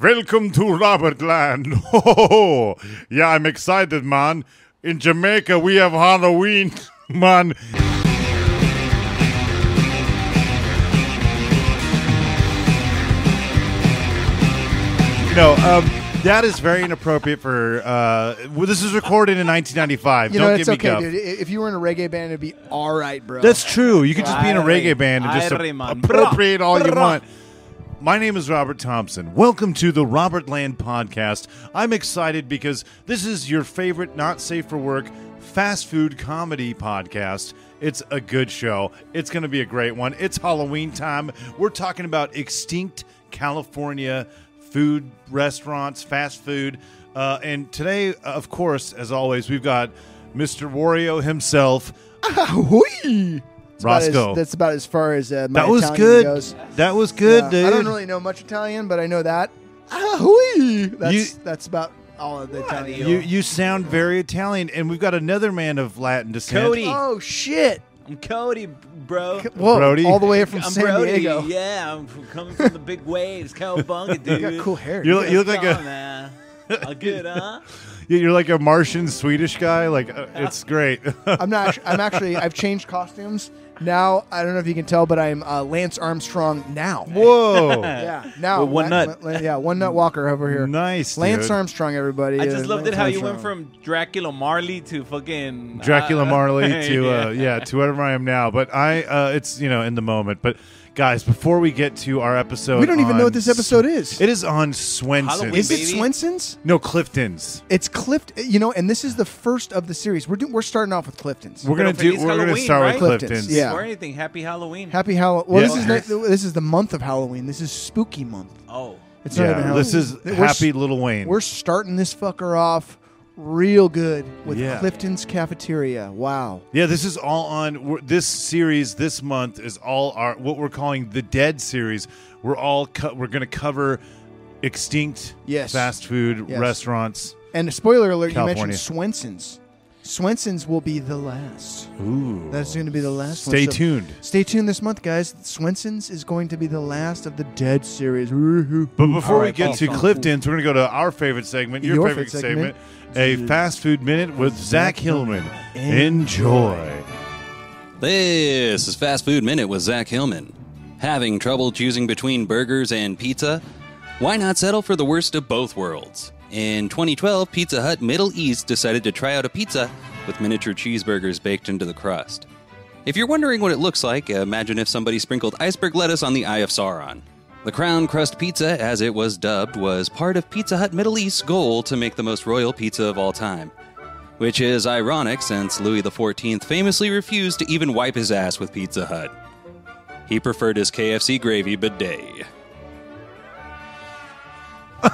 Welcome to Robert Land. Oh, yeah, I'm excited, man. In Jamaica, we have Halloween, man. You know, um, that is very inappropriate for. Uh, well, this is recorded in 1995. You Don't know, give it's me okay, guff. dude. If you were in a reggae band, it'd be all right, bro. That's true. You could just be in a reggae band and just aye, man. appropriate all you want. My name is Robert Thompson. Welcome to the Robert Land Podcast. I'm excited because this is your favorite not safe for work fast food comedy podcast. It's a good show. It's going to be a great one. It's Halloween time. We're talking about extinct California food restaurants, fast food. Uh, and today, of course, as always, we've got Mr. Wario himself. Hooey! That's about as- Roscoe. that's about as far as uh, my That was Italian good. goes. That was good, Yeah, dude. I don't really know much Italian, but I know that. Ah, hooey! That's You- that's about all of the Italian. You you sound very Italian, and we've got another man of Latin descent. Cody. Oh shit! I'm Cody, bro. Whoa! Brody? All the way from I'm San Brody. Diego. Yeah, I'm f- coming from the big waves, cowabunga, dude. You got cool hair. You look- you look like Come on, a man. All good, huh? you're like a Martian Swedish guy. Like uh, it's great. I'm not. I'm actually. I've changed costumes now. I don't know if you can tell, but I'm uh, Lance Armstrong now. Whoa, Yeah. Now. With one La- nut. La- yeah. One nut Walker over here. nice, Lance dude. Armstrong, everybody. I Uh, just loved Lance it how you went Armstrong. from Dracula Marley to fucking Dracula uh, Marley to uh, yeah to whatever I am now. But I uh, it's you know in the moment. But guys, before we get to our episode, We don't even know what this episode is. It is on Swenson. Halloween, Is it baby. Swenson's? no Clifton's. It's Clift, you know, and this is the first of the series. We're do, we're starting off with Clifton's. We're gonna But do. it's We're gonna Halloween, start with right? Clifton's, Clifton's. yeah. Or anything. Happy Halloween. Happy Halloween. Well, Yeah. this is this is the month of Halloween. This is spooky month. Oh. It's not even Yeah, Halloween. this is We're Happy Little Wayne. We're starting this fucker off real good with Yeah. Clifton's Cafeteria. Wow. Yeah, this is all on this series. This month is all our what we're calling the Dead series. We're all co- we're going to cover extinct Yes. fast food Yes. restaurants. And a spoiler alert, you mentioned Swenson's. Swenson's will be the last. Ooh, That's going to be the last stay one. So tuned. Stay tuned this month, guys. Swenson's is going to be the last of the Dead series. But before All we get cool, to cool, Clifton's, we're going to go to our favorite segment, your, Your favorite, favorite segment, segment. a fast food minute with Zach Hillman. Enjoy. This is Fast Food Minute with Zach Hillman. Having trouble choosing between burgers and pizza? Why not settle for the worst of both worlds? In 2012, Pizza Hut Middle East decided to try out a pizza with miniature cheeseburgers baked into the crust. If you're wondering what it looks like, imagine if somebody sprinkled iceberg lettuce on the Eye of Sauron. The Crown Crust Pizza, as it was dubbed, was part of Pizza Hut Middle East's goal to make the most royal pizza of all time. Which is ironic since Louis XIV famously refused to even wipe his ass with Pizza Hut. He preferred his KFC gravy bidet.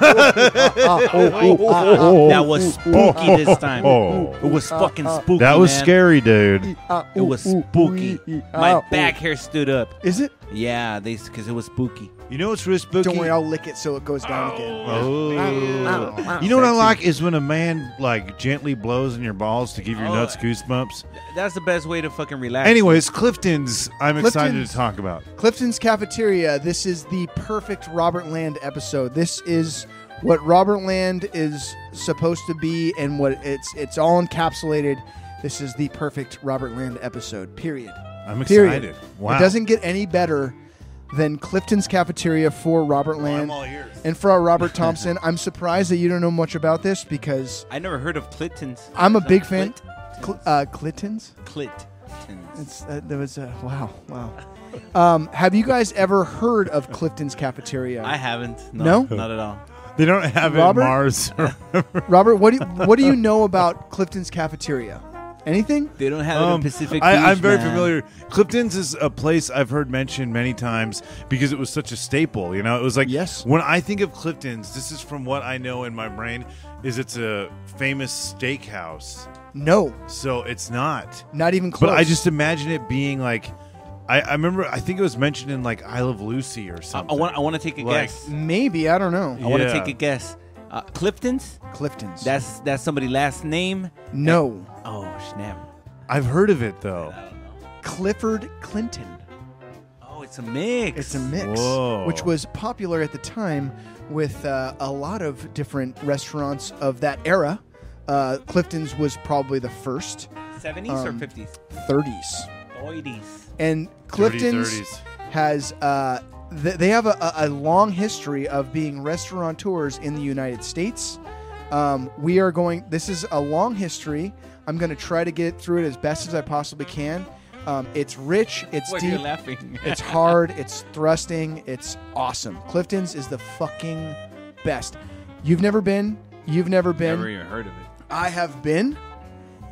That was spooky this time. Oh. It was fucking spooky. That was man. scary, dude. It was spooky. My back hair stood up. Is it? Yeah, they because it was spooky. You know what's really spooky? Don't worry, I'll lick it so it goes down again. Oh. oh. You know what I like is when a man like gently blows in your balls to give your Oh. nuts goosebumps. That's the best way to fucking relax. Anyways, Clifton's I'm excited Clifton's. to talk about. Clifton's Cafeteria. This is the perfect Robert Land episode. This is what Robert Land is supposed to be, and what it's it's all encapsulated. This is the perfect Robert Land episode. Period. I'm Period. excited. Wow. It doesn't get any better than Clifton's Cafeteria for Robert Land. all ears. And for our Robert Thompson, I'm surprised that you don't know much about this because I never heard of Clifton's. I'm a big fan. Clit- Cl- uh, Clintons? Clintons. It's uh, there was a wow, wow. Um, have you guys ever heard of Clifton's Cafeteria? I haven't. No, No? not at all. They don't have Robert? it in Mars. Robert, what do you, what do you know about Clifton's Cafeteria? Anything? They don't have it Um, in Pacific I, I'm very man. familiar. Clifton's is a place I've heard mentioned many times because it was such a staple. You know, it was like Yes. when I think of Clifton's, this is from what I know in my brain, is it's a famous steakhouse. No, So it's not. not even close. But I just imagine it being like, I, I remember. I think it was mentioned in like I Love Lucy or something. I want. I want to take a Like- guess. maybe I don't know. I want to take a guess. Uh, Clifton's. Clifton's. That's that's somebody's last name. no. Oh snap! I've heard of it though. Clifford Clinton. Oh, it's a mix. It's a mix, Whoa. which was popular at the time with uh, a lot of different restaurants of that era. Uh, Clifton's was probably the first, 70s Um, or 50s? 30s. 80s. And Clifton's 30s. has uh, th- they have a, a, long history of being restaurateurs in the United States. Um, we are going. This is a long history. I'm going to try to get through it as best as I possibly can. Um, it's rich. It's What, deep. It's hard. It's thrusting. It's awesome. Clifton's is the fucking best. You've never been. You've never been. Never even heard of it. I have been,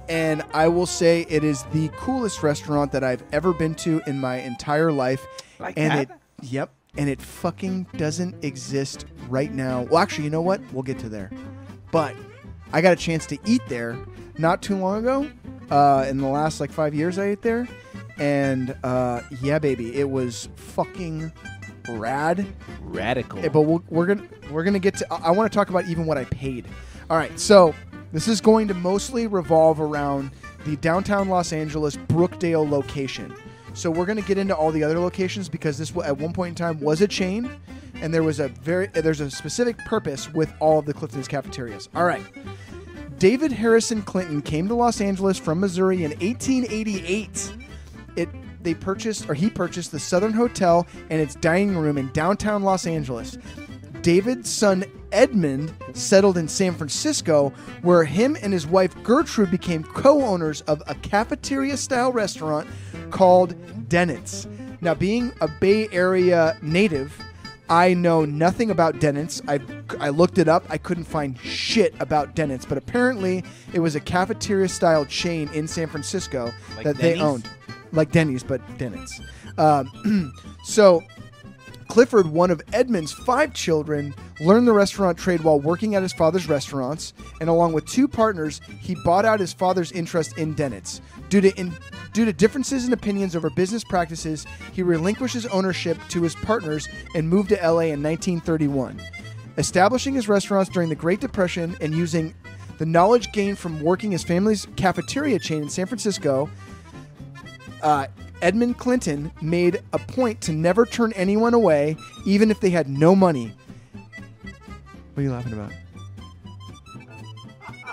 and I will say it is the coolest restaurant that I've ever been to in my entire life. Like and that? it, yep, and it fucking doesn't exist right now. Well, actually, you know what? We'll get to there. But I got a chance to eat there not too long ago. Uh, in the last like five years, I ate there, and uh, yeah, baby, it was fucking rad. Radical. But we'll, we're gonna we're gonna get to. I, I want to talk about even what I paid. All right, so this is going to mostly revolve around the downtown Los Angeles Brookdale location. So we're gonna get into all the other locations because this at one point in time was a chain, and there was a very there's a specific purpose with all of the Clifton's cafeterias. All right. David Harrison Clinton came to Los Angeles from Missouri in 1888 it they purchased or he purchased the Southern Hotel and its dining room in downtown Los Angeles. David's son Edmund settled in San Francisco, where him and his wife Gertrude became co-owners of a cafeteria-style restaurant called Dennett's. Now, being a Bay Area native, I know nothing about Dennett's. I, I looked it up. I couldn't find shit about Dennett's, but apparently it was a cafeteria-style chain in San Francisco Like that they owned like Denny's, but Dennett's. Um, so, Clifford, one of Edmund's five children, learned the restaurant trade while working at his father's restaurants, and along with two partners, he bought out his father's interest in Dennett's. Due to in, due to differences in opinions over business practices, he relinquished his ownership to his partners and moved to LA in 1931. Establishing his restaurants during the Great Depression and using the knowledge gained from working his family's cafeteria chain in San Francisco, uh, Edmund Clinton made a point to never turn anyone away, even if they had no money. What are you laughing about?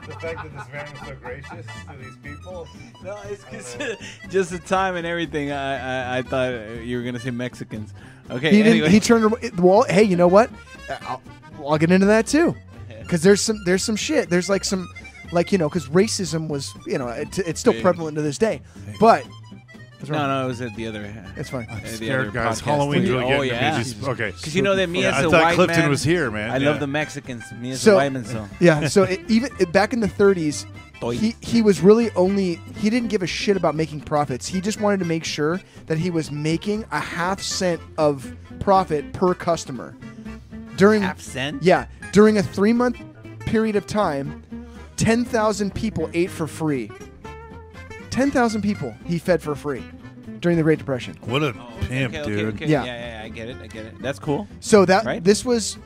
The fact that this man was so gracious to these people. No, it's 'cause just the time and everything. I, I I thought you were gonna say Mexicans. Okay. He anyway. didn't. He turned. Well, hey, you know what? I'll, I'll get into that too, because there's some there's some shit. There's like some, like you know, because racism was you know it, it's still Big. prevalent to this day. But what's no, wrong? no, it was at the other. it's fine. uh, the Scared other guys. podcast. Halloween's really oh, getting yeah. to me. Just- okay. Because you know that me Yeah, as I a thought white Clifton man, was here, man. I Yeah. love the Mexicans. Me as So- a white man, so Yeah. So it, even it, back in the 30s, Toy. he he was really only he didn't give a shit about making profits. He just wanted to make sure that he was making a half cent of profit per customer during half cent. yeah during a three month period of time. Ten thousand people ate for free. Ten thousand people he fed for free during the Great Depression. What a Oh, pimp, okay, okay, dude. Okay, Yeah. yeah. yeah, yeah, I get it. I get it. That's cool. So that Right? this was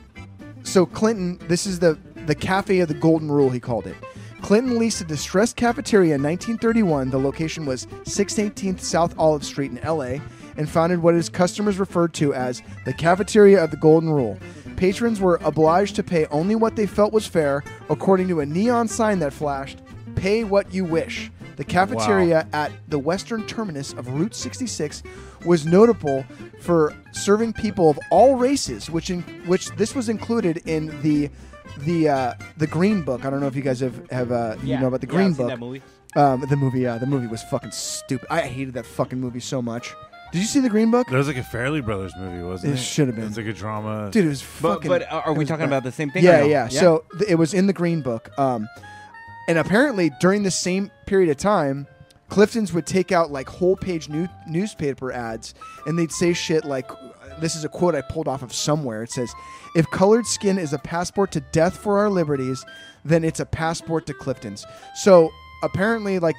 so Clinton. This is the the cafe of the Golden Rule. He called it. Clinton leased a distressed cafeteria in 1931. The location was 618th South Olive Street in L.A. and founded what his customers referred to as the cafeteria of the Golden Rule. Patrons were obliged to pay only what they felt was fair, according to a neon sign that flashed, "Pay what you wish." The cafeteria at the western terminus of Route 66 was notable for serving people of all races, which in which this was included in the the uh, the Green Book. I don't know if you guys have have uh, you know about the Yeah, Green I've seen Book. That movie. Um, the movie, yeah, the movie was fucking stupid. I hated that fucking movie so much. Did you see the Green Book? There was like a Farrelly Brothers movie, wasn't It it? should have been. It's like a drama. Dude, it was fucking. but are we talking bad. about the same thing? or Yeah, no? yeah, So th- it was in the Green Book. Um, and apparently during the same period of time, Clifton's would take out like whole page new- newspaper ads, and they'd say shit like, "This is a quote I pulled off of somewhere." It says, "If colored skin is a passport to death for our liberties, then it's a passport to Clifton's." So apparently, like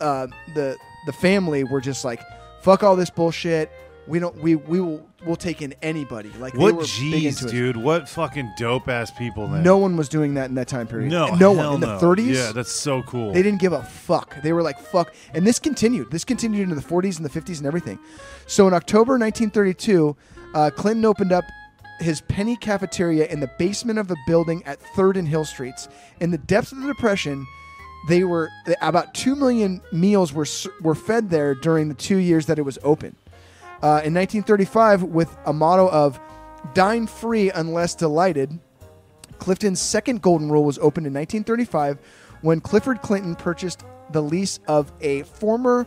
uh, the the family were just like, "Fuck all this bullshit." we don't we we will we'll take in anybody. Like What G's, dude? What fucking dope ass people? Then No one was doing that in that time period. no, no hell one in the no. 30s. Yeah, that's so cool. They didn't give a fuck. They were like, fuck. And this continued. This continued into the 40s and the 50s and everything. So in October 1932, uh, Clinton opened up his penny cafeteria in the basement of a building at 3rd and Hill Streets. In the depths of the Depression, they were about 2 million meals were, were fed there during the two years that it was open. Uh, in 1935, with a motto of dine free unless delighted, Clifton's second golden rule was opened in 1935 when Clifford Clinton purchased the lease of a former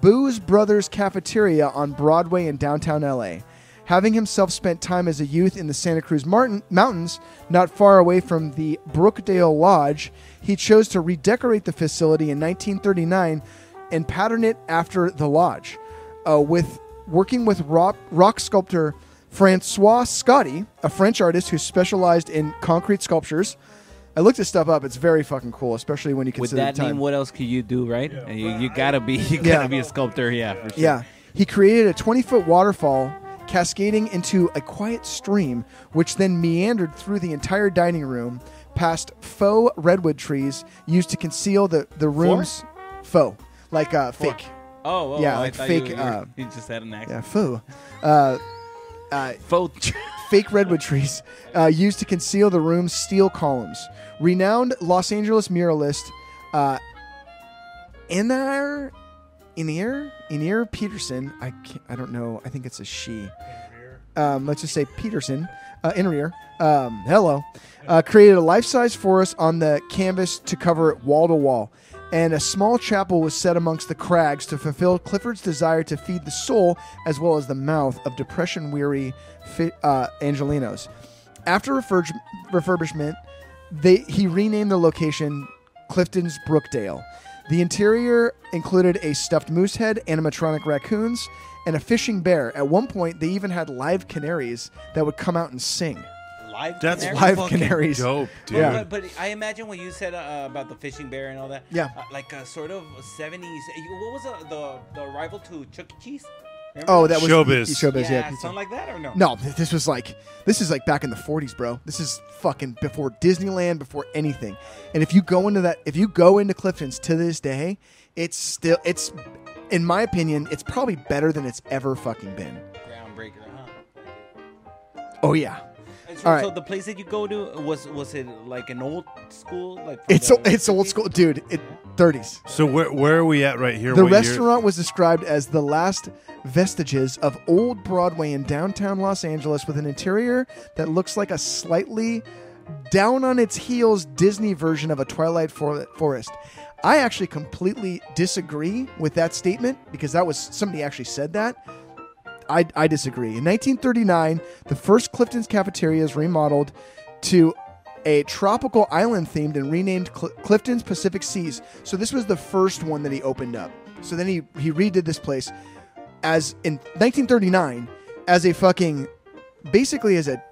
Boos Brothers cafeteria on Broadway in downtown LA. Having himself spent time as a youth in the Santa Cruz Martin- Mountains, not far away from the Brookdale Lodge, he chose to redecorate the facility in 1939 and pattern it after the lodge. Uh, with working with rock, rock sculptor Francois Scotti, a French artist who specialized in concrete sculptures. I looked this stuff up. It's very fucking cool, especially when you consider With consider that the time. name, what else could you do, right? And you, you gotta be you gotta Yeah. be a sculptor, yeah, for sure. Yeah. He created a 20 foot waterfall cascading into a quiet stream, which then meandered through the entire dining room past faux redwood trees used to conceal the, the room's faux, like uh, fake. Oh, oh Yeah, I like thought fake, You, uh, you just had an accent. Yeah, faux. Uh, uh, Faux. fake redwood trees uh, used to conceal the room's steel columns. Renowned Los Angeles muralist uh, Inir Inir Petersen. I can't, I don't know. I think it's a she. Um, let's just say Petersen. Uh, Inrier. Um, hello. Uh, created a life-size forest on the canvas to cover it wall to wall. And a small chapel was set amongst the crags to fulfill Clifford's desire to feed the soul as well as the mouth of depression-weary uh, Angelenos. After refurg- refurbishment, they he renamed the location Clifton's Brookdale. The interior included a stuffed moose head, animatronic raccoons, and a fishing bear. At one point, they even had live canaries that would come out and sing. Live That's canary? Live fucking canaries. dope, dude. Yeah. But, but I imagine what you said uh, about the fishing bear and all that. Yeah. Uh, like a sort of 70s. What was uh, the the rival to Chuck E. Cheese? Remember Oh, that was Showbiz. Showbiz, yeah. yeah, pizza. something like that or no? No, this was like this is like back in the 40s, bro. This is fucking before Disneyland, before anything. And if you go into that, if you go into Clifton's to this day, it's still it's, in my opinion, it's probably better than it's ever fucking been. Groundbreaker, huh? Oh yeah, So, All right. so the place that you go to was was it like an old school? Like it's the it's old school, dude. It 30s. So where where are we at right here? The What year? restaurant was described as the last vestiges of old Broadway in downtown Los Angeles with an interior that looks like a slightly down on its heels Disney version of a Twilight for- Forest. I actually completely disagree with that statement because that was somebody actually said that. I, I disagree. In 1939, the first Clifton's cafeteria is remodeled to a tropical island themed and renamed Cl- Clifton's Pacific Seas. So this was the first one that he opened up. So then he he redid this place as in 1939 as a fucking basically as a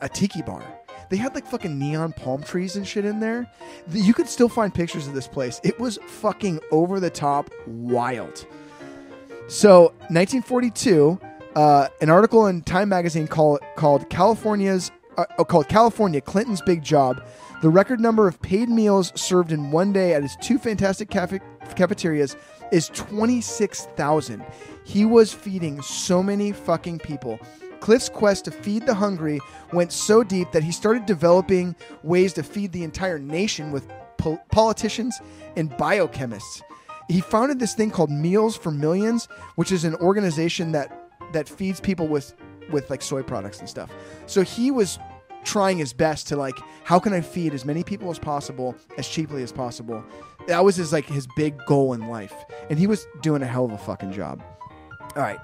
a tiki bar. They had like fucking neon palm trees and shit in there. You could still find pictures of this place. It was fucking over the top wild. So, 1942, uh, an article in Time magazine called called California's uh, oh, called California Clinton's Big Job. The record number of paid meals served in one day at his two fantastic cafe- cafeterias is 26,000. He was feeding so many fucking people. Cliff's quest to feed the hungry went so deep that he started developing ways to feed the entire nation with pol- politicians and biochemists. He founded this thing called Meals for Millions, which is an organization that that feeds people with with like soy products and stuff. So he was trying his best to like how can I feed as many people as possible as cheaply as possible. That was his like his big goal in life. And he was doing a hell of a fucking job. All right.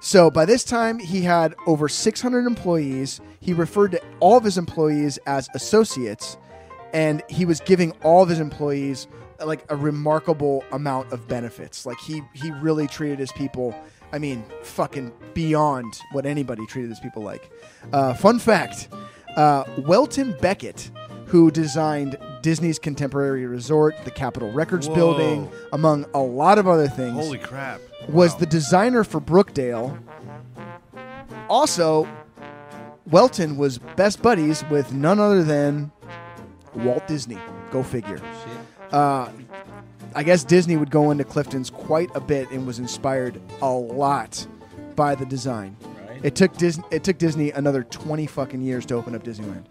So by this time, he had over 600 employees. He referred to all of his employees as associates, and he was giving all of his employees like a remarkable amount of benefits. Like he he really treated his people. I mean, fucking beyond what anybody treated these people like. Uh, fun fact: uh, Welton Becket, who designed Disney's Contemporary Resort, the Capitol Records Whoa. Building, among a lot of other things Holy crap! was Wow. the designer for Brookdale Also, Welton was best buddies with none other than Walt Disney. Go figure. Uh, I guess Disney would go into Clifton's quite a bit and was inspired a lot by the design. Right. It took Disney. It took Disney another twenty fucking years to open up Disneyland,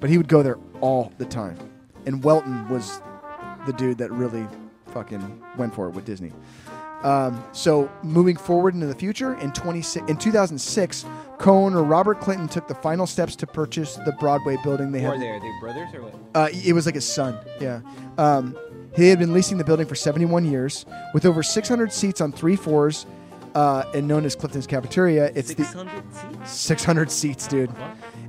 but he would go there all the time. And Welton was the dude that really fucking went for it with Disney. Um, so moving forward into the future, in 20, in 2006, co-owner Robert Clinton took the final steps to purchase the Broadway building they Who are had. they? Are they brothers or what? Uh, it was like his son. Yeah. Um, he had been leasing the building for 71 years, with over 600 seats on three floors, uh, and known as Clifton's Cafeteria. It's the 600 seats? 600 seats, dude.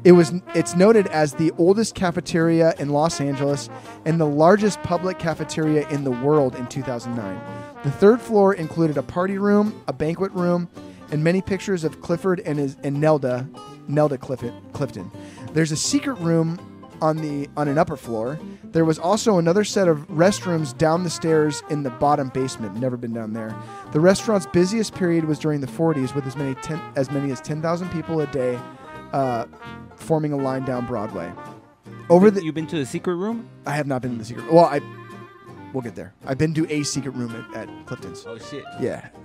It was. It's noted as the oldest cafeteria in Los Angeles and the largest public cafeteria in the world in 2009. The third floor included a party room, a banquet room, and many pictures of Clifford and his and Nelda, Nelda Clifford, Clifton. There's a secret room on the on an upper floor. There was also another set of restrooms down the stairs in the bottom basement. Never been down there. The restaurant's busiest period was during the 40s, with as many ten, as many as 10,000 people a day, uh, forming a line down Broadway. Over the, You've been to the secret room? I have not been to the secret. Well, I, we'll get there. I've been to a secret room at, at Clifton's. Oh shit. Yeah.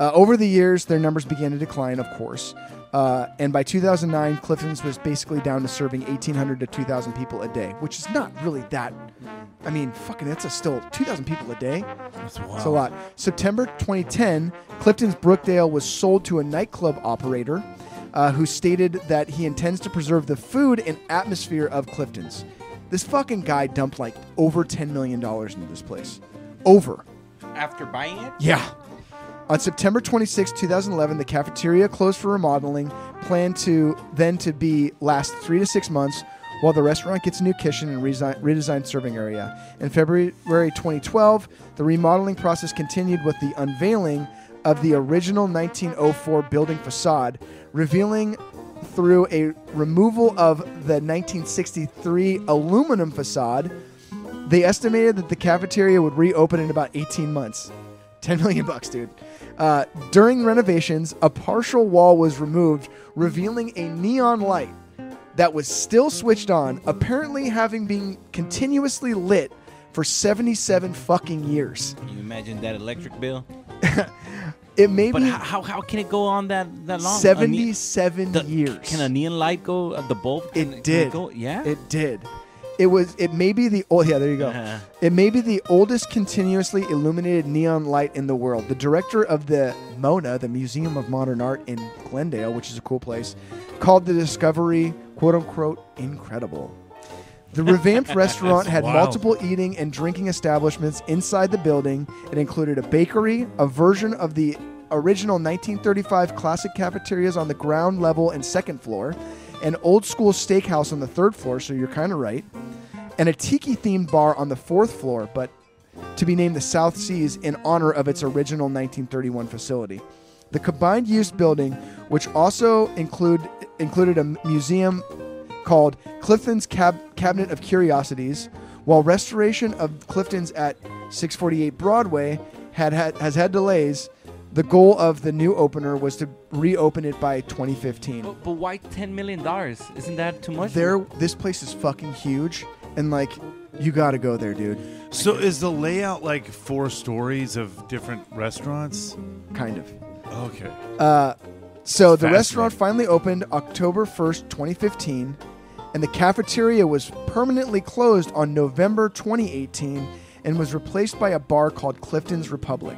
Uh, over the years, their numbers began to decline, of course. Uh, and by 2009, Clifton's was basically down to serving 1,800 to 2,000 people a day, which is not really that. I mean, fucking, that's a still 2,000 people a day. That's wild. That's a lot. September 2010, Clifton's Brookdale was sold to a nightclub operator uh, who stated that he intends to preserve the food and atmosphere of Clifton's. This fucking guy dumped like over $10 million into this place. Over. After buying it? Yeah. On September 26, 2011, the cafeteria closed for remodeling, planned to then to be last three to six months while the restaurant gets a new kitchen and resi- redesigned serving area. In February 2012, the remodeling process continued with the unveiling of the original 1904 building facade, revealing through a removal of the 1963 aluminum facade they estimated that the cafeteria would reopen in about 18 months. 10 million bucks, dude. Uh, during renovations, a partial wall was removed, revealing a neon light that was still switched on, apparently having been continuously lit for 77 fucking years. Can you imagine that electric bill? It may But be how, how, how can it go on that, that long? A ne- 77 the- years. Can a neon light go? Uh, the bulb? Can, It did. go? Yeah. It did. It was. It may be the. Oh yeah, there you go. Uh-huh. It may be the oldest continuously illuminated neon light in the world. The director of the MONA, the Museum of Modern Art in Glendale, which is a cool place, called the discovery "quote unquote" incredible. The revamped restaurant had wild. multiple eating and drinking establishments inside the building. It included a bakery, a version of the original 1935 classic cafeterias on the ground level and second floor, an old school steakhouse on the third floor, so you're kind of right, and a tiki themed bar on the fourth floor, but to be named the South Seas in honor of its original 1931 facility. The combined use building, which also include, included a museum called Clifton's Cab- Cabinet of Curiosities, while restoration of Clifton's at 648 Broadway had, had has had delays. The goal of the new opener was to reopen it by 2015. But, but why ten million dollars? Isn't that too much? There, this place is fucking huge, and like, you got to go there, dude. So is the layout like four stories of different restaurants? Kind of. Okay. Uh, so the restaurant finally opened October 1st, 2015, and the cafeteria was permanently closed on November 2018 and was replaced by a bar called Clifton's Republic.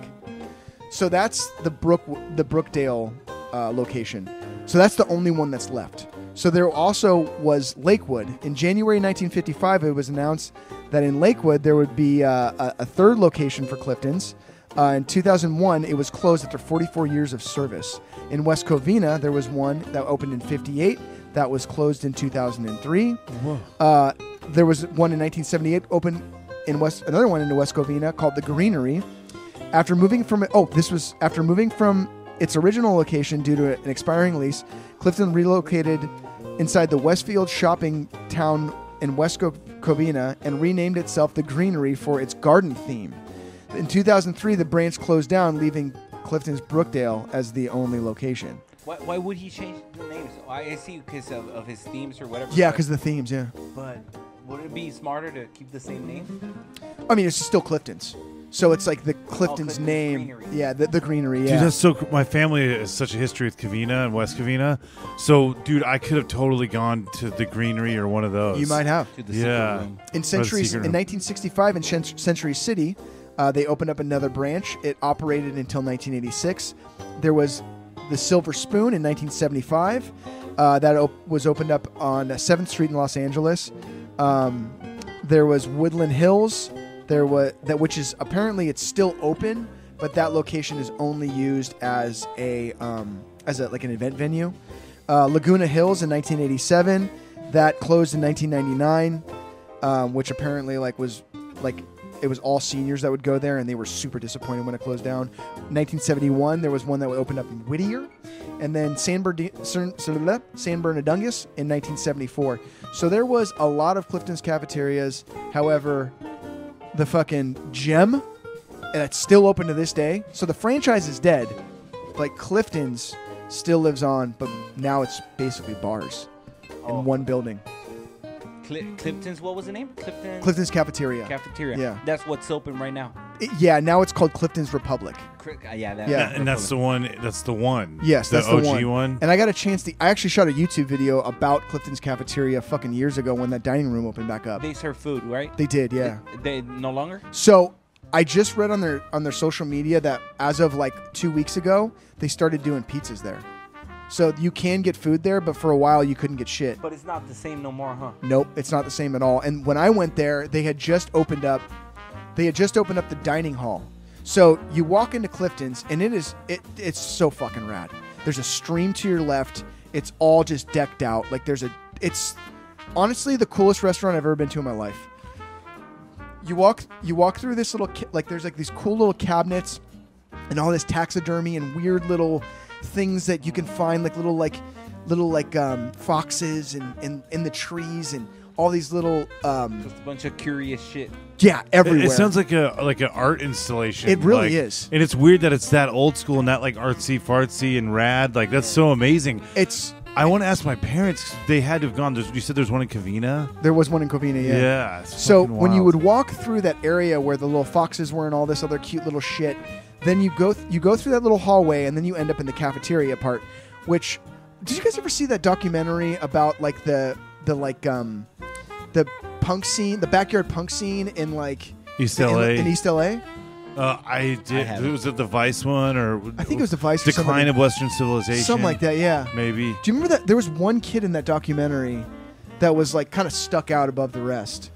So that's the Brook the Brookdale uh, location. So that's the only one that's left. So there also was Lakewood. In January 1955, it was announced that in Lakewood there would be uh, a, third location for Clifton's. Uh, in 2001, it was closed after 44 years of service. In West Covina, there was one that opened in 58 that was closed in 2003. Uh, there was one in 1978 opened in West, another one in West Covina called the Greenery. After moving from oh, this was after moving from its original location due to an expiring lease, Clifton relocated inside the Westfield shopping town in West Covina and renamed itself the Greenery for its garden theme. In 2003, the branch closed down, leaving Clifton's Brookdale as the only location. Why, why would he change the names? I see because of, of his themes or whatever. Yeah, but- because the themes. Yeah. But would it be smarter to keep the same name? I mean, it's still Clifton's. So it's like the Clifton's Clifton's name. Greenery. Yeah, the, the greenery. Dude, that's so. My family has such a history with Covina and West Covina. So, dude, I could have totally gone to the Greenery or one of those. you might have. To the Yeah. room. In Century, in 1965, in Cen- Century City, uh, they opened up another branch. It operated until 1986. There was the Silver Spoon in 1975. Uh, that op- was opened up on 7th Street in Los Angeles. Um, there was Woodland Hills. There was that, which is apparently it's still open, but that location is only used as a um, as a like an event venue. Uh, Laguna Hills in 1987. That closed in 1999 um, which apparently like was like it was all seniors that would go there, and they were super disappointed when it closed down. 1971, there was one that opened up in Whittier, and then San, Berdi- San, San Bernardingus in 1974. So there was a lot of Clifton's cafeterias. However, the fucking gem that's still open to this day. So the franchise is dead, but Clifton's still lives on. But now it's basically bars in Oh. one building. Cli- Clifton's, what was the name? Clifton Clifton's cafeteria. Cafeteria. Yeah. That's what's open right now. It- yeah, now it's called Clifton's Republic. Cri- uh, yeah, that, Yeah. And that's the one. That's the one. Yes, the that's OG the one. one. And I got a chance to. I actually shot a YouTube video about Clifton's cafeteria fucking years ago when that dining room opened back up. They serve food, right? They did, yeah. They, they no longer. So I just read on their on their social media that as of like two weeks ago, they started doing pizzas there. So you can get food there, but for a while you couldn't get shit. But it's not the same no more, huh? Nope, it's not the same at all. And when I went there, they had just opened up they had just opened up the dining hall. So you walk into Clifton's and it is it it's so fucking rad. There's a stream to your left. It's all just decked out. Like there's a it's honestly the coolest restaurant I've ever been to in my life. You walk you walk through this little like there's like these cool little cabinets and all this taxidermy and weird little things that you can find like little like little like um, foxes and in, in the trees and all these little um, Just a bunch of curious shit. yeah It, everywhere. it sounds like a like an art installation. It really like- is. and it's weird that it's that old school and not like artsy fartsy and rad. Like that's so amazing. it's I want to ask my parents. They had to have gone. There's, you said there's one in Covina. there was one in Covina, yeah. Yeah. it's So fucking when you wild. would walk through that area where the little foxes were and all this other cute little shit, then you go th- you go through that little hallway and then you end up in the cafeteria part. Which did you guys ever see that documentary about like the the like um the punk scene, the backyard punk scene in like East in, LA. in East LA? Uh, I did. haven't. was it the Vice one or I think it was the Vice or Decline of Western Civilization? Something like that, yeah. Maybe. Do you remember that there was one kid in that documentary that was like kind of stuck out above the rest?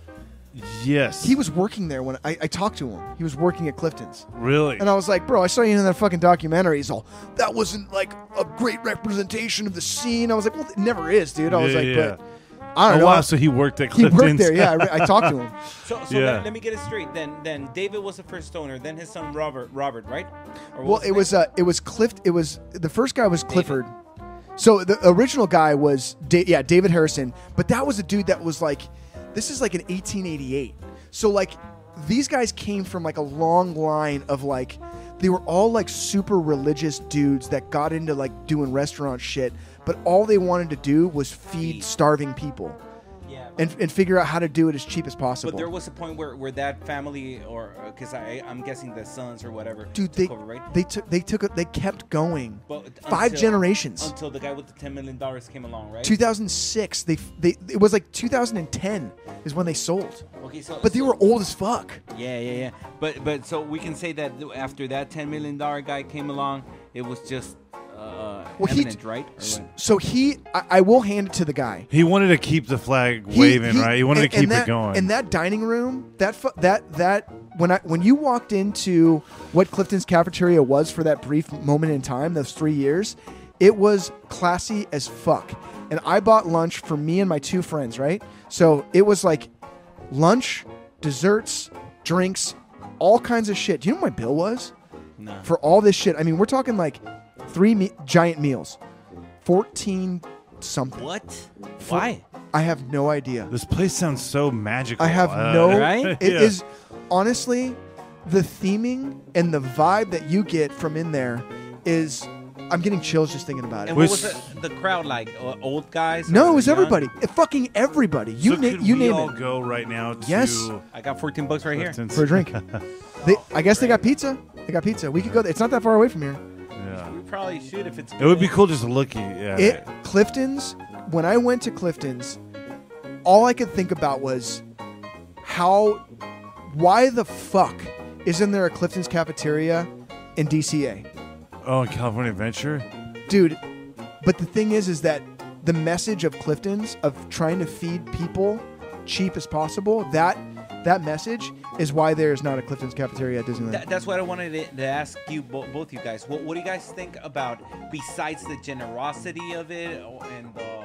Yes. He was working there when I, I talked to him. He was working at Clifton's. really. And I was like, bro, I saw you in that fucking documentary. He's all, that wasn't like a great representation of the scene. I was like, well, it never is, dude. I was Yeah, like, yeah. but I don't oh know. wow! So he worked at he worked there. Yeah, I, re- I talked to him. So, so Yeah. let, let me get it straight. Then, then David was the first owner. Then his son Robert, Robert, right? Or Well, his it was uh, it was Clift. It was the first guy was Clifford. So the original guy was da- yeah David Harrison, but that was a dude that was like, this is like an 1888. So like these guys came from like a long line of like they were all like super religious dudes that got into like doing restaurant shit, but all they wanted to do was feed starving people yeah. and, and figure out how to do it as cheap as possible. But there was a point where, where that family, or uh, because I I'm guessing the sons or whatever, dude, took they over, right? they took they took it they kept going. But Five until- generations. until the guy with the ten million dollars came along, right? 2006 they they it was like 2010 is when they sold okay, so but they were old as fuck Yeah, yeah, yeah. But but so we can say that after that ten million dollar guy came along, it was just uh, Well, he- right? Or so he I, I will hand it to the guy He wanted to keep the flag He- waving, he- right? He wanted and- to keep and that, it going. in that dining room that fu- that that when I when you walked into what Clifton's cafeteria was for that brief moment in time those 3 years it was classy as fuck and I bought lunch for me and my two friends right so it was like lunch desserts drinks all kinds of shit do you know what my bill was No. for all this shit. I mean, we're talking like three me- giant meals, fourteen something. What? Why? I have no idea. this place sounds so magical. I have Uh, no. Right? It Yeah. is honestly the theming and the vibe that you get from in there is I'm getting chills just thinking about it. And what Was- was the, the crowd like? Old guys? No, it was young? everybody. It fucking everybody. You so na- could you we name all it go right now to Yes. I got 14 bucks right here. Clifton's? for a drink. they, I guess they got pizza. They got pizza. We could go. There. It's not that far away from here. Yeah. We probably should if it's. It would be cool just to look at yeah. It Clifton's. When I went to Clifton's, all I could think about was how, why the fuck isn't there a Clifton's cafeteria in DCA, Oh, in California Adventure? dude? But the thing is, is that the message of Clifton's of trying to feed people cheap as possible. That that message is why there is not a Clifton's cafeteria at Disneyland. That, that's what I wanted to, to ask you, bo- both you guys. What, what do you guys think about besides the generosity of it oh, and the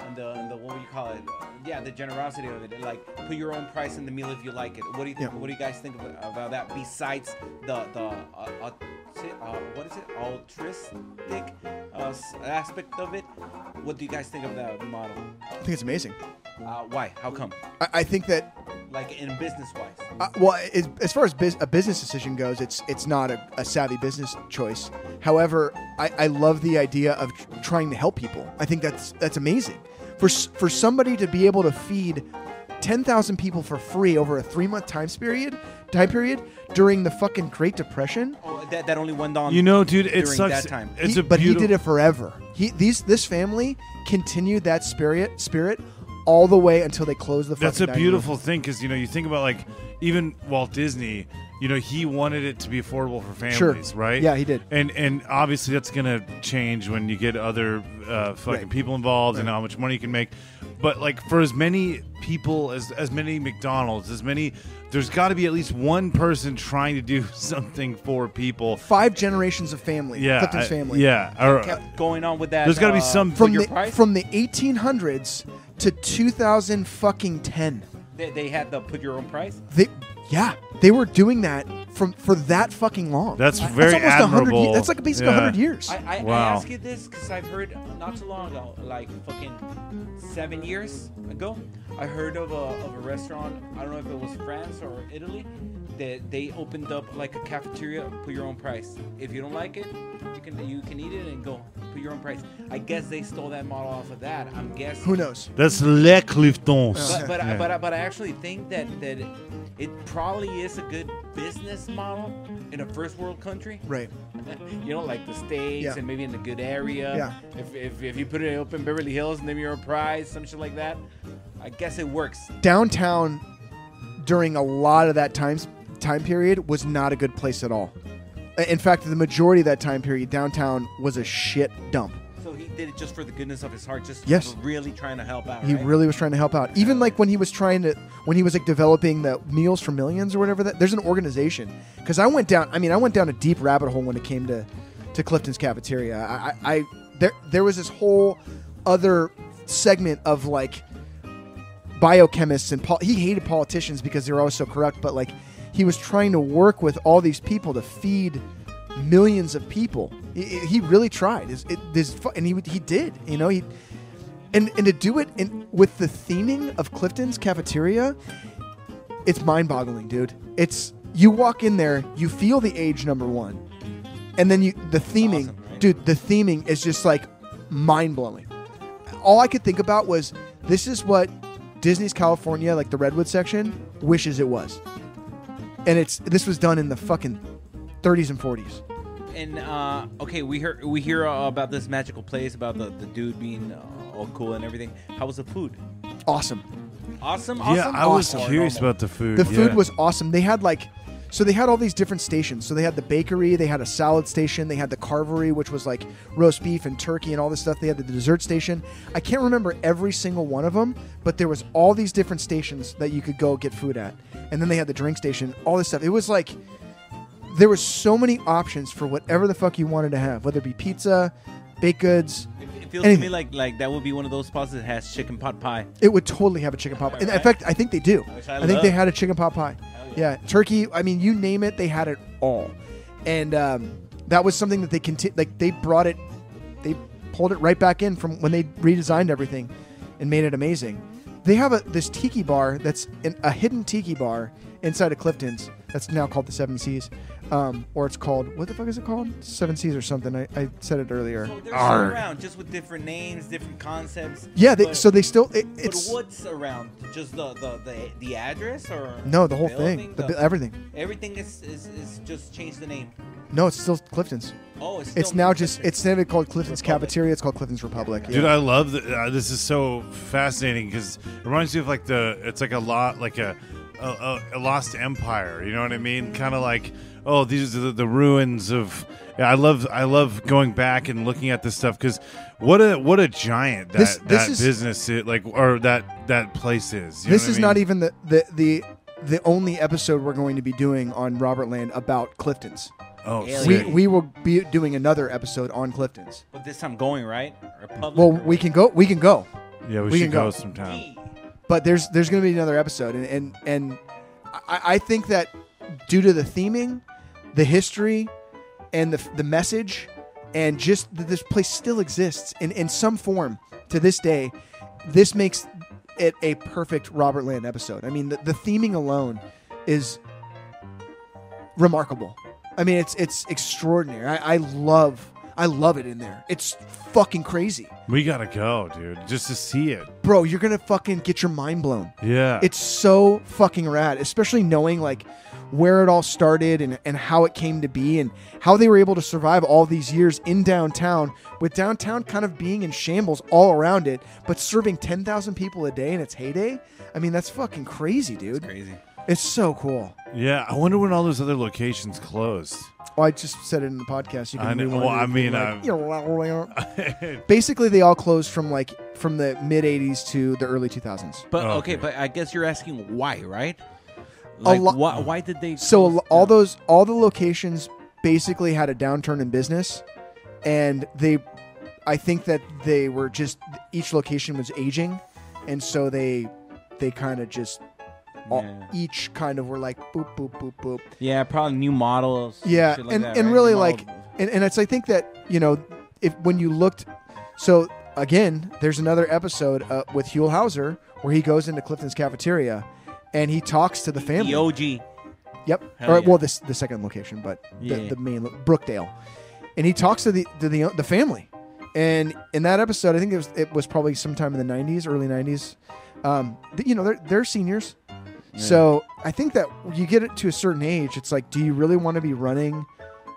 and the, and the what do you call it? Yeah, the generosity of it. Like put your own price in the meal if you like it. What do you Yeah. what do you guys think of, about that? Besides the the uh, uh, uh, what is it altruistic uh, aspect of it? What do you guys think of that model? I think it's amazing. Uh, why? How come? I, I think that Like in business wise? Uh, well, as, as far as bus- a business decision goes, it's it's not a, a savvy business choice. However, I, I love the idea of tr- trying to help people. I think that's that's amazing. For s- for somebody to be able to feed ten thousand people for free over a three month time period time period during the fucking Great Depression. Oh, that, that only went on. You know, dude, it during sucks. that time. It's He- a but he beautiful, did it forever. He these this family continued that spirit spirit all the way until they closed the. That's a fucking dining room. beautiful thing because you know you think about like even Walt Disney. You know he wanted it to be affordable for families, Sure. right? Yeah, he did. And and obviously that's gonna change when you get other uh, fucking Right. people involved and how much money you can make. But like for as many people as as many McDonald's, as many, there's got to be at least one person trying to do something for people. Five generations of family. Yeah, Clifton's I- family. Yeah, or, kept going on with that. There's gotta be uh, some- from the price? from the 1800s to 2000 fucking 10. They, they had to put your own price. They yeah, they were doing that from for that fucking long. That's I- very almost 100 admirable. ye- That's like basically Yeah. 100 years. I, I, I ask you this because I've heard not too long ago, like fucking seven years ago, I heard of a, of a restaurant. I don't know if it was France or Italy. That they opened up like a cafeteria. Put your own price. If you don't like it, you can you can eat it and go. Put your own price. I guess they stole that model off of that. I'm guessing. Who knows? that's Les Cliftons. But but, Yeah. I, but I, but I actually think that that it probably is a good business model in a first world country. Right. you know, like the states Yeah. and maybe in a good area. Yeah. If, if, if you put it up in Beverly Hills and then you're a prize, some shit like that, I guess it works. Downtown during a lot of that time time period was not a good place at all. In fact, the majority of that time period downtown was a shit dump. So he did it just for the goodness of his heart, just Yes. really trying to help out. He right? really was trying to help out. Even like when he was trying to, when he was like developing the Meals for Millions or whatever. That there's an organization. Because I went down. I mean, I went down a deep rabbit hole when it came to, to Clifton's cafeteria. I, I, I there there was this whole other segment of like biochemists and pol- he hated politicians because they were always so corrupt. But like he was trying to work with all these people to feed millions of people. He, he really tried. His, it, this, fu- and he he did. You know he and and to do it in with the theming of Clifton's cafeteria, it's mind-boggling, dude. It's you walk in there, you feel the age number one, and then you the theming, awesome, right? dude. The theming is just like mind-blowing. All I could think about was this is what Disney's California, like the Redwood section, wishes it was, and it's this was done in the fucking 30s and 40s. And uh, okay, we hear we hear uh, about this magical place about the, the dude being uh, all cool and everything. How was the food? Awesome. Awesome. Awesome. yeah, I was Or curious about the food. The food yeah. was awesome. They had like, so they had all these different stations. So they had the bakery, they had a salad station, they had the carvery, which was like roast beef and turkey and all this stuff. They had the dessert station. I can't remember every single one of them, but there was all these different stations that you could go get food at. And then they had the drink station, all this stuff. It was like there was so many options for whatever the fuck you wanted to have, whether it be pizza, baked goods. It, it feels anything. to me like like that would be one of those spots that has chicken pot pie. It would totally have a chicken pot pie. In Right. fact, I think they do. I I, think they had a chicken pot pie. Yeah. Turkey. I mean, you name it, they had it all. And um, that was something that they conti- like they brought it, they pulled it right back in from when they redesigned everything and made it amazing. they have a this tiki bar that's in, a hidden tiki bar inside of Clifton's that's now called the Seven Seas, um, or it's called what the fuck is it called? Seven Seas or something. I, I said it earlier. So they're Arr. still around, just with different names, different concepts. Yeah, they, but, so they still it, but it's what's around? Just the the, the, the address or no the whole building? thing, the, The- everything. everything is, is is just changed the name. No, it's still Clifton's. Oh, it's still It's now just it's instead of called Clifton's Republic. Cafeteria, it's called Clifton's Republic. Dude. I love that. Uh, this is so fascinating because it reminds me of like the. It's like a lot like a a, a, a lost empire. You know what I mean? Kind of like oh, these are the, the ruins of. Yeah, I love I love going back and looking at this stuff because what a what a giant that This- this that is- business is, like or that that place is. You know this what I is not even the, the the the only episode we're going to be doing on Robert Land about Clifton's. Oh, Alien. We sick. we will be doing another episode on Clifton's. But this time going right. Republic Well, or we can go. We can go. yeah, we, we should can go, go. sometime. But there's there's going to be another episode, and and and I, I think that due to the theming, the history, and the the message, and just that this place still exists in in some form to this day, this makes it a perfect Robert Land episode. I mean, the, the theming alone is remarkable. I mean, it's it's extraordinary. I, I love I love it in there. It's fucking crazy, We gotta go, dude, just to see it. bro. You're gonna fucking get your mind blown. Yeah, It's so fucking rad, especially knowing like where it all started and, and how it came to be and how they were able to survive all these years in downtown with downtown kind of being in shambles all around it, but serving 10,000 people a day in its heyday. I mean, that's fucking crazy, dude. Crazy. It's so cool. yeah. I wonder when all those other locations closed. Oh, I just said it in the podcast. You can I know. rewind Well, it I if mean, you uh, like. basically they all closed from like from the mid 80s to the early 2000s. But Oh, okay. okay. but I guess you're asking why, right? Like, lo- why, why did they? So close all down? those all the locations basically had a downturn in business, and they, I think that they were just each location was aging, and so they, they kind of just, all, Yeah. each kind of were like boop boop boop boop. Yeah, probably new models. Yeah, shit like and that, and right? really New like, model- and, and it's I think that you know if when you looked, so again, there's another episode uh, with Huell Howser where he goes into Clifton's cafeteria, and he talks to the family. the OG. Yep. Hell or yeah. well, this the second location, but the, Yeah. the main lo- Brookdale, and he talks to the to the the family, and in that episode, I think it was it was probably sometime in the '90s, early '90s. Um, you know, they're they're seniors, so I think that you get it to a certain age, it's like, do you really want to be running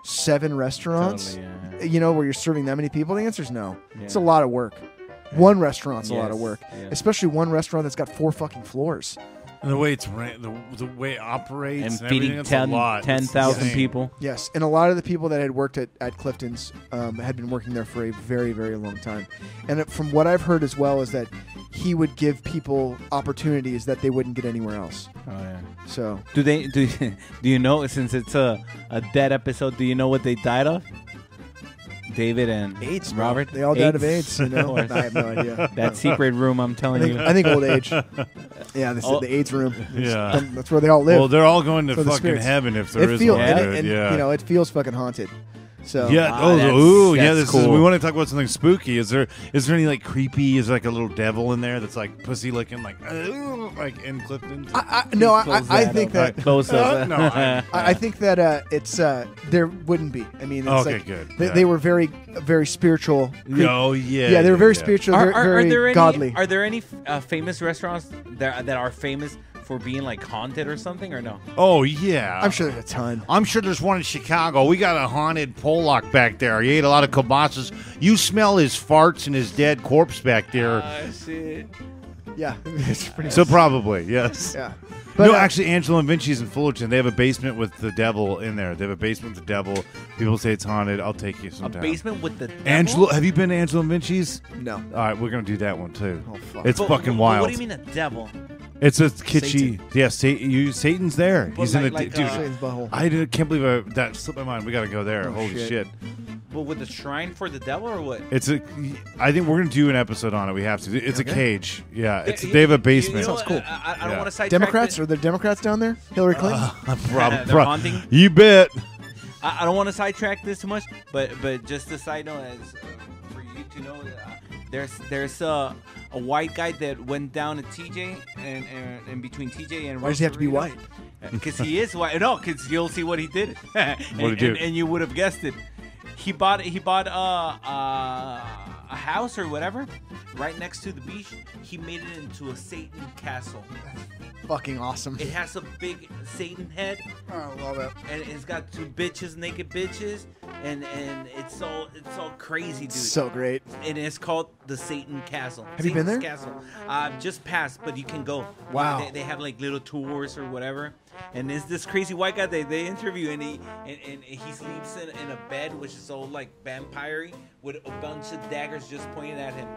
seven restaurants? Totally, yeah. You know, where you're serving that many people? The answer is no. It's a lot of work. One restaurant's a lot of work, yeah. especially one restaurant that's got four fucking floors. And the way it's ran, the, the way it operates, and and, feeding everything, it's 10 a lot. It's 10,000 insane. people. Yes, and a lot of the people that had worked at, at Clifton's um, had been working there for a very, very long time. And it, from what I've heard as well is that he would give people opportunities that they wouldn't get anywhere else. Oh yeah. So Do they do? Do you know since it's a a dead episode? Do you know what they died of? David and AIDS, bro. Robert. They all died of AIDS. You know, oh, I have no idea. that secret room. I'm I telling think, you. I think old age. Yeah, this Oh. is the AIDS room. Yeah. that's where they all live. Well, they're all going to For the fucking spirits. heaven if there it is feels, one. and, dude. and, yeah. you know, it feels fucking haunted. So yeah. Ah, oh, that's- ooh, yeah. that's This is. We want to talk about something spooky. Is there? Is there any like creepy? Is there, like a little devil in there that's like pussy looking, like "Ugh," like in Clifton? I, I, no, I, Close I, I that think up. that Close up. No, I- I, I think that uh, it's uh, there wouldn't be. I mean, it's Okay, like good. They, Yeah. they were very, very spiritual. creep- oh yeah. yeah, they were very yeah. spiritual, Are, very, are, are there any? godly. Are there any uh, famous restaurants that that are famous for being like haunted or something or no? Oh yeah. I'm sure there's a ton. I'm sure there's one in Chicago. We got a haunted Pollock back there. He ate a lot of kibosas. You smell his farts and his dead corpse back there. shit. Yeah, it's pretty. so probably yes. yeah, but no, uh, actually, Angelo and Vinci's in Fullerton. They have a basement with the devil in there. They have a basement with the devil. People say it's haunted. I'll take you A basement with the devil? Angelo, have you been to Angelo and Vinci's? no. All right, we're gonna do that one too. Oh, fuck. It's But- fucking but wild. What do you mean a devil? It's a kitschy. Yeah, Sa- you, Satan's there. But He's in like- the like, dude. uh, Satan's butthole. I did- can't believe I, that slipped my mind. We gotta go there. Oh, Holy shit. shit. Well, with the shrine for the devil or what? It's a. I think we're gonna do an episode on it. We have to. It's a cage. Yeah, it's You- they have a basement. You know Sounds cool. I, I don't Yeah. want to sidetrack. Democrats the- are there Democrats down there? Hillary Clinton. Prob- They're prob- haunting? You bet. I, I don't want to sidetrack this too much, but but just a side note as uh, for you to know, uh, there's there's uh, a white guy that went down to TJ and, and, and between TJ and Why does he have to be white? Because he is white. No, because you'll see what he did. and, What'd he do? And, and you would have guessed it. He bought he bought uh, uh, a house or whatever right next to the beach. He made it into a Satan castle. Fucking awesome. It has a big Satan head, I love it. and it's got two bitches, naked bitches, and and it's all it's all crazy, dude. So great. and it's called the Satan Castle. Have you been there? Castle. Uh, just passed, but you can go. Wow. They, they have like little tours or whatever. And it's this crazy white guy they, they interview, and he and, and he sleeps in, in a bed which is all like vampire with a bunch of daggers just pointed at him.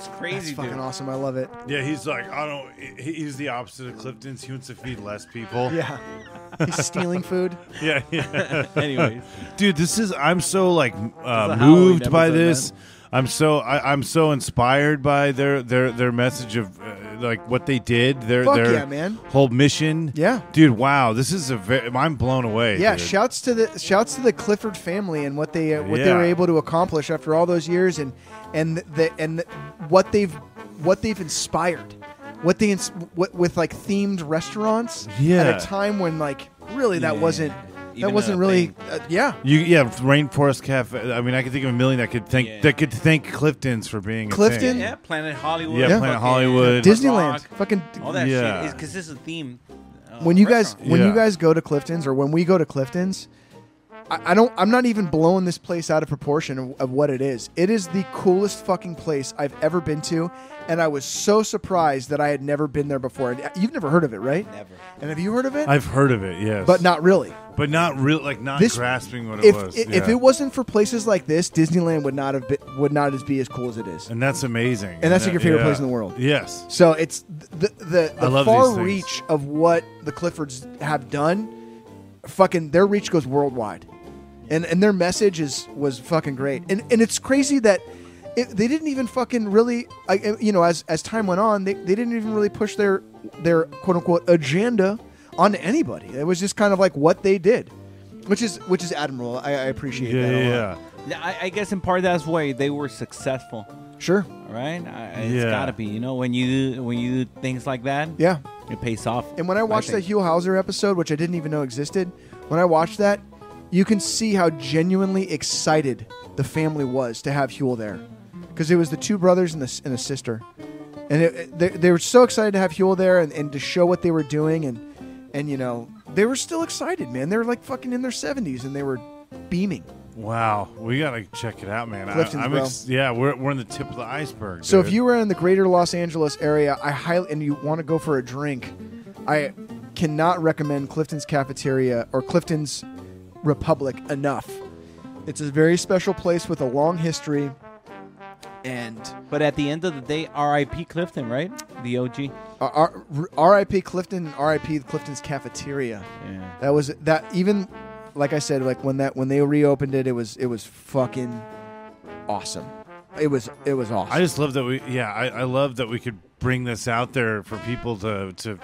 It's That's crazy, fucking dude. awesome. I love it. Yeah, he's like, I don't. he- He's the opposite of Clifton's. He wants to feed less people. Yeah. He's stealing food. yeah, yeah. Anyways, dude. This is. I'm so like a uh, Halloween moved by episode, this. I'm so I, I'm so inspired by their their their message of uh, like what they did. Their Fuck their yeah, man. whole mission. Yeah. dude. Wow, this is a. Very, I'm blown away. Yeah, dude. shouts to the shouts to the Clifford family and what they uh, what they were able to accomplish after all those years and and the and the, what they've what they've inspired. What they ins- what with like themed restaurants Yeah. at a time when like really that Yeah. wasn't that wasn't really uh, yeah. You yeah, Rainforest Cafe. I mean, I could think of a million that could thank Yeah. that could thank Clifton's for being a Clifton? thing. yeah, Planet Hollywood. Yeah, Planet fucking Hollywood. Disneyland. Rock, Fucking all that Yeah. shit because this is a theme. uh, when you guys restaurant. when you guys go to Clifton's or when we go to Clifton's, I, I don't I'm not even blowing this place out of proportion of, of what it is. It is the coolest fucking place I've ever been to, and I was so surprised that I had never been there before. And You've never heard of it, right? never. And have you heard of it? I've heard of it, yes, but not really. but not real, like not This- grasping what it If was. if yeah. it wasn't for places like this, Disneyland would not have been, would not as be as cool as it is. and that's amazing. And that's like your favorite yeah. place in the world. Yes, So it's the the, I the love far things. reach of what the Cliffords have done. Fucking their reach goes worldwide, and and their message is was fucking great. And and it's crazy that it, they didn't even fucking really, I, you know, as as time went on, they, they didn't even really push their their quote unquote agenda onto anybody. It was just kind of like what they did, which is which is admirable. I, I appreciate yeah, that. a yeah. Yeah, I, I guess in part that's why they were successful. Sure. right? I, it's Yeah. gotta be. You know, when you when you do things like that, Yeah. it pays off. And when I watched that think. Huell Howser episode, which I didn't even know existed, when I watched that, you can see how genuinely excited the family was to have Huell there, because it was the two brothers and the and a sister, and it, they, they were so excited to have Huell there and, and to show what they were doing, and and you know they were still excited, man. They were like fucking in their seventies, and they were beaming. Wow, we gotta check it out, man. I, I'm ex- yeah, we're, we're in the tip of the iceberg. So if you were in the greater Los Angeles area, I highly and you want to go for a drink, I cannot recommend Clifton's Cafeteria or Clifton's Republic enough. It's a very special place with a long history, and But at the end of the day, R.I.P. Clifton, right? The OG. R- R- R.I.P. Clifton, and R.I.P. Clifton's Cafeteria. Yeah. That was that even like I said, like when that when they reopened it, it was it was fucking awesome. It was it was awesome. I just love that we, yeah, I, I love that we could bring this out there for people to to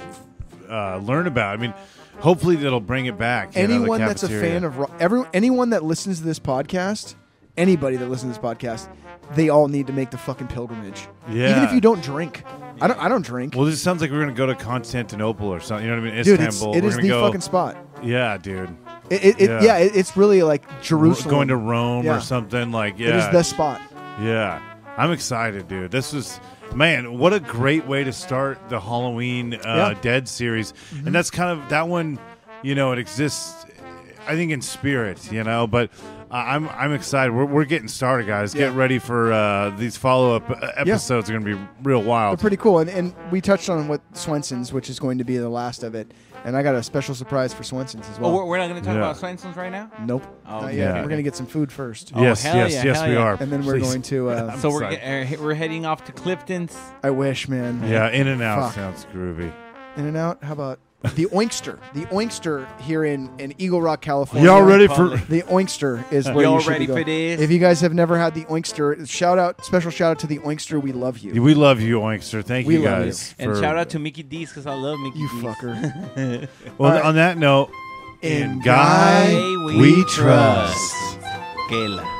uh, learn about. I mean, hopefully that'll bring it back. you know, the anyone that's a cafeteria. fan of ro- every anyone that listens to this podcast, anybody that listens to this podcast, they all need to make the fucking pilgrimage. Yeah. Even if you don't drink, I don't. I don't drink. Well, this sounds like we're gonna go to Constantinople or something. You know what I mean? dude, it's, Istanbul. it We're is gonna the go, fucking spot. Yeah, dude. It, it, it- Yeah. yeah, it, it's really like Jerusalem. Going to Rome Yeah. or something like yeah. It is the spot. Yeah, I'm excited, dude. This was, man, what a great way to start the Halloween uh, Yeah. Dead series, Mm-hmm. and that's kind of that one. You know, it exists. I think in spirit, you know, but uh, I'm I'm excited. We're, we're getting started, guys. Get ready for uh, these follow up episodes. Are going to be real They're wild. pretty cool. And, and we touched on what Swenson's, which is going to be the last of it. And I got a special surprise for Swenson's as well. Oh, we're, we're not going to talk Yeah. about Swenson's right now. nope. Oh, Not okay. yet. Yeah. We're gonna get some food first, Oh, yes, hell yes, yeah, yes, hell we yeah. are. and then we're going to. Uh, So we're excited. get, uh, we're heading off to Clifton's. I wish, man. Yeah, In and Out sounds groovy. In and out. How about the Oinkster? The Oinkster here in, in Eagle Rock, California. Y'all ready for? The Oinkster is where Y'all you should ready be going. for this? If you guys have never had the Oinkster, shout out, special shout out to the Oinkster. We love you. We love you, Oinkster. Thank We you love guys. And for- shout out to Mickey D's because I love Mickey You D's. fucker. Well, All right. on that note, In in God Hey, we trust. Que la-